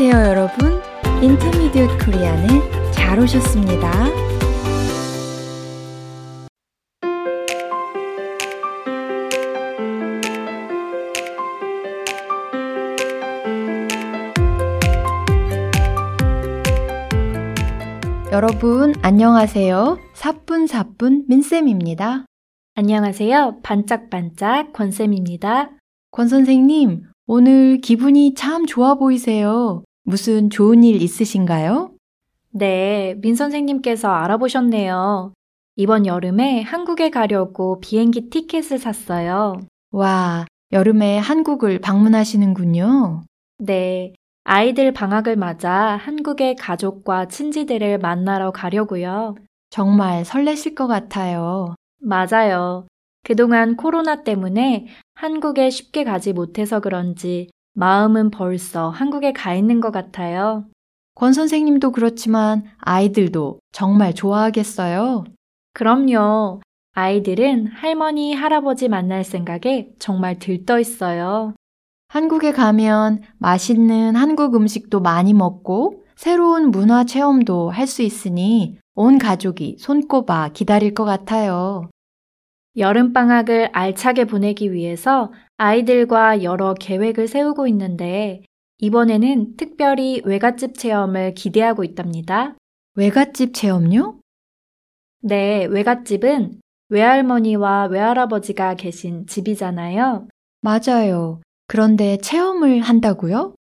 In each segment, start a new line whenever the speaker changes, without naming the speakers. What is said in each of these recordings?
안녕하세요, 여러분. 인터미디엇 코리안에 잘 오셨습니다. 여러분, 안녕하세요. 사뿐사뿐 민쌤입니다.
안녕하세요. 반짝반짝 권쌤입니다.
권 선생님, 오늘 기분이 참 좋아 보이세요. 무슨 좋은 일 있으신가요?
네, 민 선생님께서 알아보셨네요. 이번 여름에 한국에 가려고 비행기 티켓을 샀어요.
와, 여름에 한국을 방문하시는군요.
네, 아이들 방학을 맞아 한국의 가족과 친지들을 만나러 가려고요.
정말 설레실 것 같아요.
맞아요. 그동안 코로나 때문에 한국에 쉽게 가지 못해서 그런지 마음은 벌써 한국에 가 있는 것 같아요.
권 선생님도 그렇지만 아이들도 정말 좋아하겠어요?
그럼요. 아이들은 할머니, 할아버지 만날 생각에 정말 들떠 있어요.
한국에 가면 맛있는 한국 음식도 많이 먹고 새로운 문화 체험도 할 수 있으니 온 가족이 손꼽아 기다릴 것 같아요.
여름방학을 알차게 보내기 위해서 아이들과 여러 계획을 세우고 있는데 이번에는 특별히 외갓집 체험을 기대하고 있답니다.
외갓집 체험요?
네, 외갓집은 외할머니와 외할아버지가 계신 집이잖아요.
맞아요. 그런데 체험을 한다고요?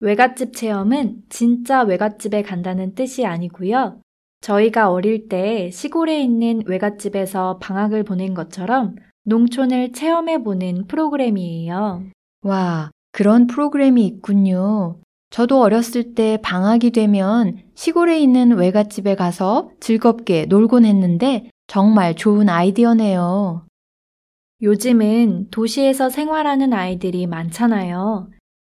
외갓집 체험은 진짜 외갓집에 간다는 뜻이 아니고요. 저희가 어릴 때 시골에 있는 외갓집에서 방학을 보낸 것처럼 농촌을 체험해 보는 프로그램이에요.
와, 그런 프로그램이 있군요. 저도 어렸을 때 방학이 되면 시골에 있는 외갓집에 가서 즐겁게 놀곤 했는데 정말 좋은 아이디어네요.
요즘은 도시에서 생활하는 아이들이 많잖아요.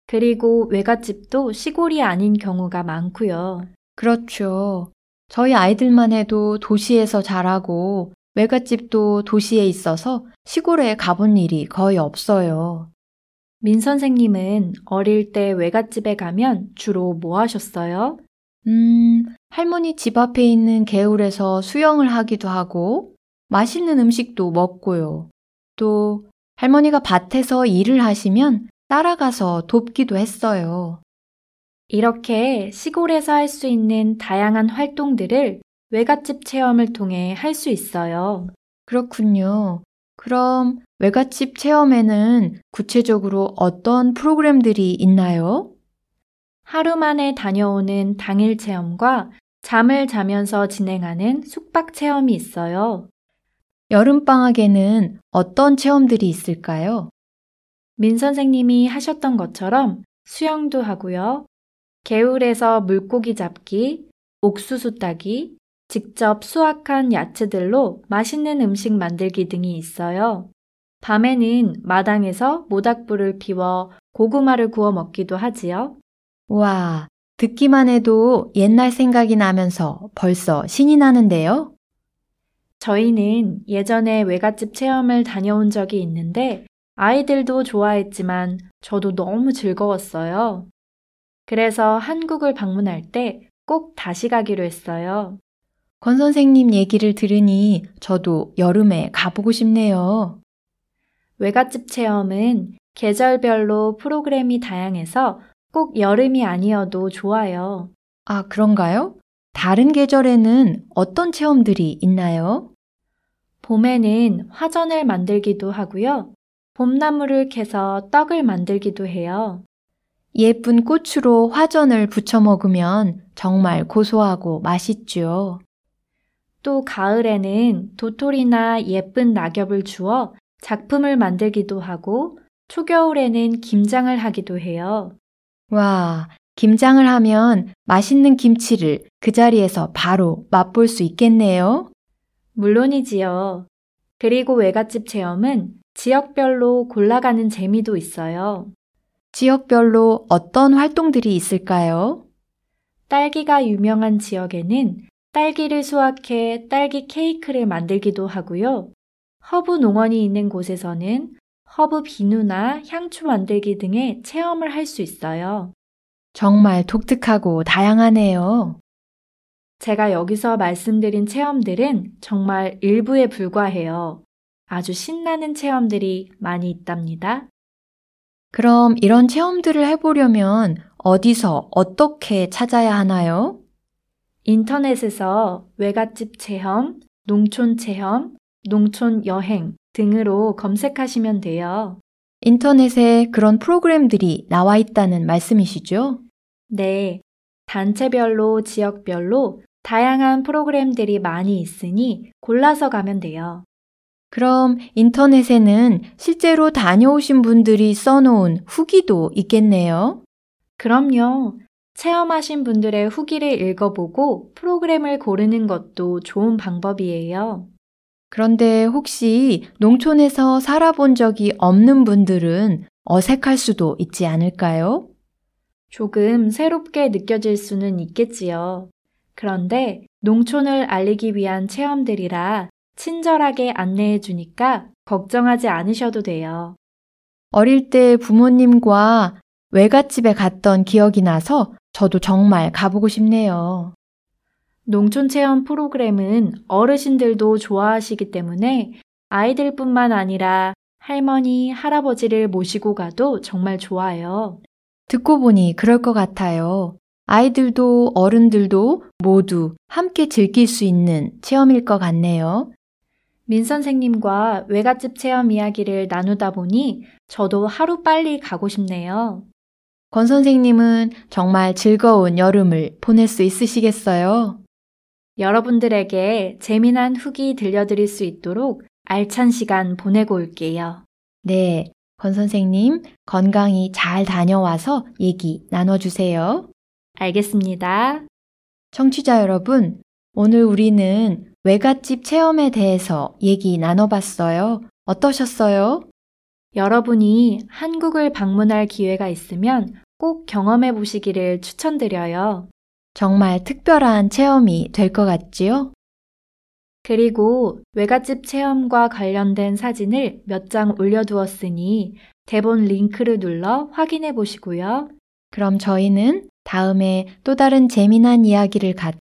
그리고 외갓집도 시골이 아닌 경우가 많고요.
그렇죠. 저희 아이들만 해도 도시에서 자라고 외갓집도 도시에 있어서 시골에 가본 일이 거의 없어요.
민 선생님은 어릴 때 외갓집에 가면 주로 뭐 하셨어요?
음, 할머니 집 앞에 있는 개울에서 수영을 하기도 하고 맛있는 음식도 먹고요. 또 할머니가 밭에서 일을 하시면 따라가서 돕기도 했어요.
이렇게 시골에서 할 수 있는 다양한 활동들을 외갓집 체험을 통해 할 수 있어요.
그렇군요. 그럼 외갓집 체험에는 구체적으로 어떤 프로그램들이 있나요?
하루 만에 다녀오는 당일 체험과 잠을 자면서 진행하는 숙박 체험이 있어요.
여름방학에는 어떤 체험들이 있을까요?
민 선생님이 하셨던 것처럼 수영도 하고요. 개울에서 물고기 잡기, 옥수수 따기, 직접 수확한 야채들로 맛있는 음식 만들기 등이 있어요. 밤에는 마당에서 모닥불을 피워 고구마를 구워 먹기도 하지요.
와, 듣기만 해도 옛날 생각이 나면서 벌써 신이 나는데요?
저희는 예전에 외갓집 체험을 다녀온 적이 있는데 아이들도 좋아했지만 저도 너무 즐거웠어요. 그래서 한국을 방문할 때 꼭 다시 가기로 했어요.
권 선생님 얘기를 들으니 저도 여름에 가보고 싶네요.
외갓집 체험은 계절별로 프로그램이 다양해서 꼭 여름이 아니어도 좋아요.
아, 그런가요? 다른 계절에는 어떤 체험들이 있나요?
봄에는 화전을 만들기도 하고요. 봄나무를 캐서 떡을 만들기도 해요.
예쁜 꽃으로 화전을 부쳐 먹으면 정말 고소하고 맛있죠.
또 가을에는 도토리나 예쁜 낙엽을 주어 작품을 만들기도 하고 초겨울에는 김장을 하기도 해요.
와, 김장을 하면 맛있는 김치를 그 자리에서 바로 맛볼 수 있겠네요.
물론이지요. 그리고 외갓집 체험은 지역별로 골라가는 재미도 있어요.
지역별로 어떤 활동들이 있을까요?
딸기가 유명한 지역에는 딸기를 수확해 딸기 케이크를 만들기도 하고요. 허브 농원이 있는 곳에서는 허브 비누나 향초 만들기 등의 체험을 할 수 있어요.
정말 독특하고 다양하네요.
제가 여기서 말씀드린 체험들은 정말 일부에 불과해요. 아주 신나는 체험들이 많이 있답니다.
그럼 이런 체험들을 해보려면 어디서 어떻게 찾아야 하나요?
인터넷에서 외갓집 체험, 농촌 체험, 농촌 여행 등으로 검색하시면 돼요.
인터넷에 그런 프로그램들이 나와 있다는 말씀이시죠?
네. 단체별로, 지역별로 다양한 프로그램들이 많이 있으니 골라서 가면 돼요.
그럼 인터넷에는 실제로 다녀오신 분들이 써놓은 후기도 있겠네요?
그럼요. 체험하신 분들의 후기를 읽어보고 프로그램을 고르는 것도 좋은 방법이에요.
그런데 혹시 농촌에서 살아본 적이 없는 분들은 어색할 수도 있지 않을까요?
조금 새롭게 느껴질 수는 있겠지요. 그런데 농촌을 알리기 위한 체험들이라 친절하게 안내해 주니까 걱정하지 않으셔도 돼요.
어릴 때 부모님과 외갓집에 갔던 기억이 나서 저도 정말 가보고 싶네요.
농촌 체험 프로그램은 어르신들도 좋아하시기 때문에 아이들뿐만 아니라 할머니, 할아버지를 모시고 가도 정말 좋아요.
듣고 보니 그럴 것 같아요. 아이들도 어른들도 모두 함께 즐길 수 있는 체험일 것 같네요.
민 선생님과 외갓집 체험 이야기를 나누다 보니 저도 하루 빨리 가고 싶네요.
권 선생님은 정말 즐거운 여름을 보낼 수 있으시겠어요?
여러분들에게 재미난 후기 들려드릴 수 있도록 알찬 시간 보내고 올게요.
네. 권 선생님, 건강히 잘 다녀와서 얘기 나눠주세요.
알겠습니다.
청취자 여러분, 오늘 우리는 외갓집 체험에 대해서 얘기 나눠봤어요. 어떠셨어요?
여러분이 한국을 방문할 기회가 있으면 꼭 경험해 보시기를 추천드려요.
정말 특별한 체험이 될 것 같지요?
그리고 외갓집 체험과 관련된 사진을 몇 장 올려두었으니 대본 링크를 눌러 확인해 보시고요.
그럼 저희는 다음에 또 다른 재미난 이야기를 갖